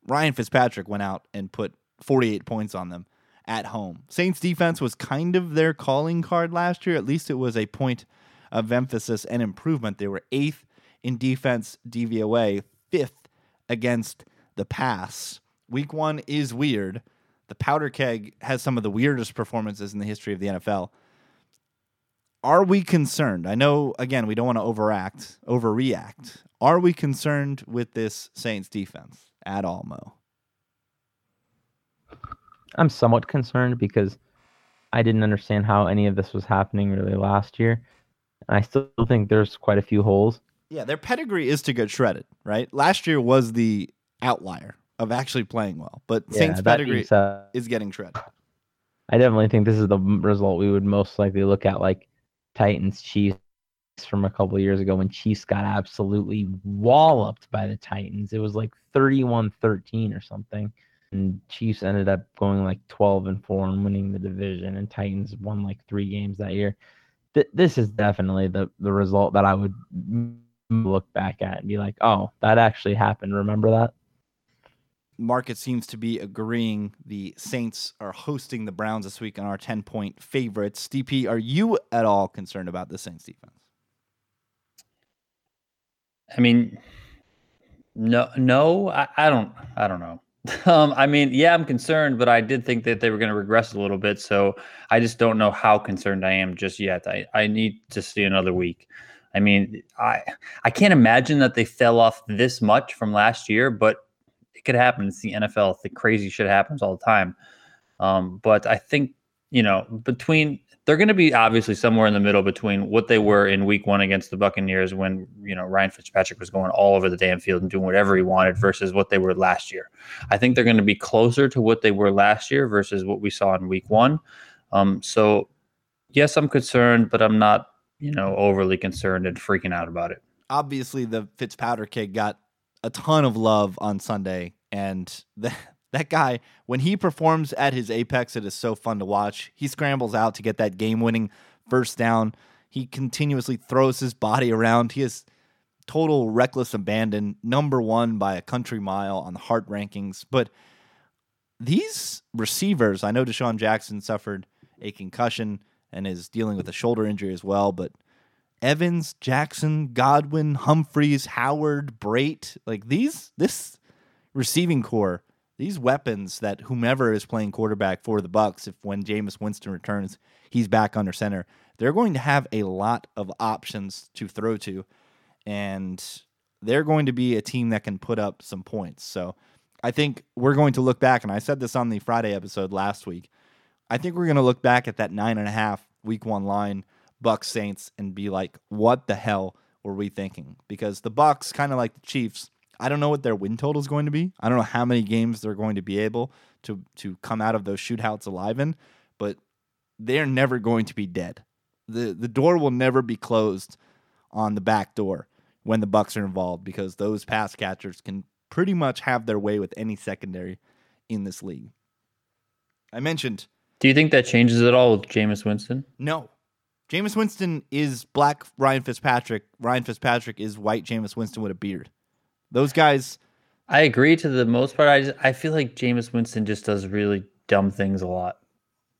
Ryan Fitzpatrick went out and put 48 points on them at home. Saints defense was kind of their calling card last year. At least it was a point of emphasis and improvement. They were eighth in defense DVOA, fifth against the pass. Week one is weird. The powder keg has some of the weirdest performances in the history of the NFL. Are we concerned? I know, again, we don't want to overact, overreact. Are we concerned with this Saints defense at all, Mo? I'm somewhat concerned because I didn't understand how any of this was happening really last year. I still think there's quite a few holes. Yeah, their pedigree is to get shredded, right? Last year was the outlier of actually playing well, but Saints Yeah, being pedigree said, is getting shredded. I definitely think this is the result we would most likely look at, like Titans Chiefs from a couple of years ago when Chiefs got absolutely walloped by the Titans. It was like 31 13 or something. And Chiefs ended up going like 12 and 4 and winning the division, and Titans won like three games that year. Th- this is definitely the, the result that I would look back at and be like, oh, that actually happened. Remember that? market seems to be agreeing the Saints are hosting the Browns this week on our 10 point favorites. DP, are you at all concerned about the Saints defense? I mean, no, no, I, I don't, I don't know. Um, I mean, yeah, I'm concerned, but I did think that they were going to regress a little bit. So I just don't know how concerned I am just yet. I, I need to see another week. I mean, I I can't imagine that they fell off this much from last year, but it could happen. It's the NFL. The crazy shit happens all the time. Um, but I think you know between they're going to be obviously somewhere in the middle between what they were in week one against the Buccaneers when, you know, Ryan Fitzpatrick was going all over the damn field and doing whatever he wanted versus what they were last year. I think they're going to be closer to what they were last year versus what we saw in week one. Um, so, yes, I'm concerned, but I'm not, you know, overly concerned and freaking out about it. Obviously, the Fitzpatrick kid got a ton of love on Sunday, and the, that guy, when he performs at his apex, it is so fun to watch. He scrambles out to get that game winning first down. He continuously throws his body around. He is total reckless abandon, number one by a country mile on the heart rankings. But these receivers, I know DeSean Jackson suffered a concussion and is dealing with a shoulder injury as well, but Evans, Jackson, Godwin, Humphries, Howard, Brate, like these, this receiving corps, these weapons that whomever is playing quarterback for the Bucs, if when Jameis Winston returns, he's back under center, they're going to have a lot of options to throw to, and they're going to be a team that can put up some points. So I think we're going to look back, and I said this on the Friday episode last week. I think we're going to look back at that nine and a half week one line, Bucs Saints, and be like, what the hell were we thinking? Because the Bucs, kind of like the Chiefs, I don't know what their win total is going to be. I don't know how many games they're going to be able to to come out of those shootouts alive in, but they're never going to be dead. the The door will never be closed on the back door when the Bucs are involved because those pass catchers can pretty much have their way with any secondary in this league. I mentioned Do you think that changes at all with Jameis Winston? no. Jameis Winston is black Ryan Fitzpatrick. Ryan Fitzpatrick is white Jameis Winston with a beard. Those guys, I agree to the most part. I just, I feel like Jameis Winston just does really dumb things a lot.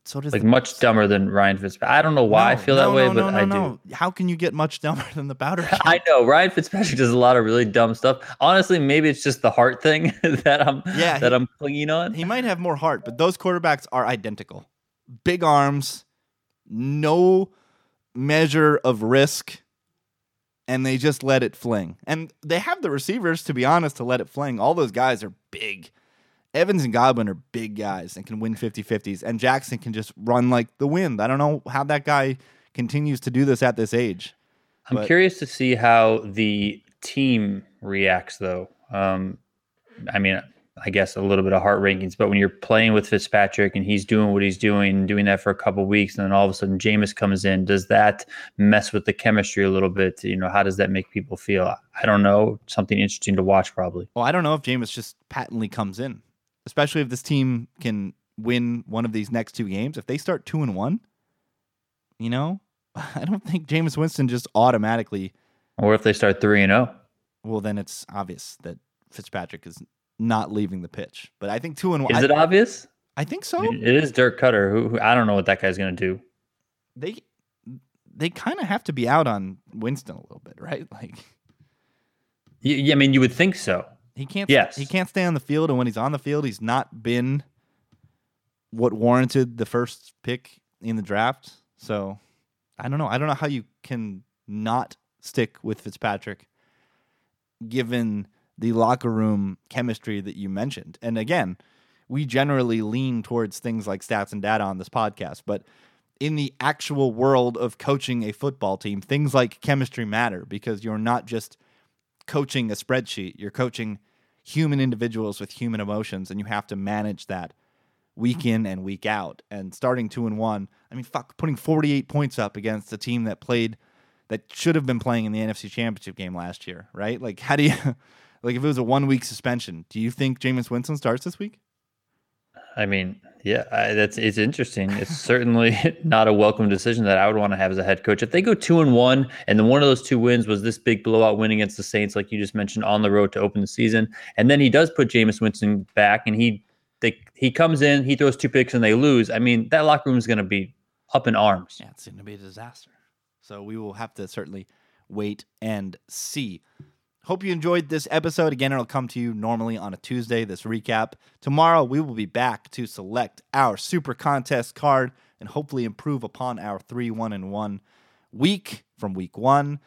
so does like much dumber than Ryan Fitzpatrick. I don't know why I feel no, that way, no, but no, I no, do. How can you get much dumber than the powder? I know Ryan Fitzpatrick does a lot of really dumb stuff. Honestly, maybe it's just the heart thing that I'm Yeah, that he- I'm clinging on. He might have more heart, but those quarterbacks are identical. Big arms, no measure of risk, and they just let it fling. And they have the receivers, to be honest, to let it fling. All those guys are big. Evans and Godwin are big guys and can win 50 50s. And Jackson can just run like the wind. I don't know how that guy continues to do this at this age. I'm but- curious to see how the team reacts, though. Um, I mean, I guess a little bit of heart rankings, but when you're playing with Fitzpatrick and he's doing what he's doing, doing that for a couple weeks, and then all of a sudden Jameis comes in, does that mess with the chemistry a little bit? You know, how does that make people feel? I don't know. Something interesting to watch, probably. Well, I don't know if Jameis just patently comes in, especially if this team can win one of these next two games. If they start two and one, you know, I don't think Jameis Winston just automatically. Or if they start three and oh. zero. Well, then it's obvious that Fitzpatrick is not leaving the pitch. But I think two and one. Is I, it obvious? I think so. It is Dirk Koetter. Who, who I don't know what that guy's going to do. They they kind of have to be out on Winston a little bit, right? Like Yeah, I mean, you would think so. He can't. Yes. He can't stay on the field, and when he's on the field, he's not been what warranted the first pick in the draft. So, I don't know. I don't know how you can not stick with Fitzpatrick, given the locker room chemistry that you mentioned. And again, we generally lean towards things like stats and data on this podcast, but in the actual world of coaching a football team, things like chemistry matter because you're not just coaching a spreadsheet. You're coaching human individuals with human emotions, and you have to manage that week in and week out. And starting two and one, I mean, fuck, putting 48 points up against a team that played that should have been playing in the NFC Championship game last year, right? Like, how do you, like, if it was a one week suspension, do you think Jameis Winston starts this week? I mean, yeah, I, that's it's interesting. It's certainly not a welcome decision that I would want to have as a head coach. If they go two and one, and then one of those two wins was this big blowout win against the Saints, like you just mentioned, on the road to open the season, and then he does put Jameis Winston back, and he they he comes in, he throws two picks, and they lose. I mean, that locker room is going to be up in arms. Yeah, it's going to be a disaster. So we will have to certainly wait and see. Hope you enjoyed this episode. Again, it'll come to you normally on a Tuesday, this recap. Tomorrow, we will be back to select our super contest card and hopefully improve upon our 3 1 and 1 week from week one.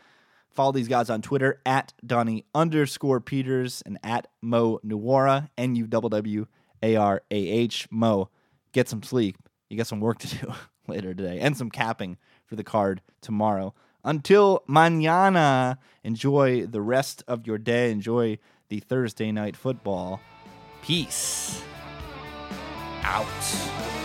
Follow these guys on Twitter at Donnie underscore Peters and at Mo Nuwara, N U W W A R A H. Mo, get some sleep. You got some work to do later today and some capping for the card tomorrow. Until mañana, enjoy the rest of your day. Enjoy the Thursday night football. Peace out.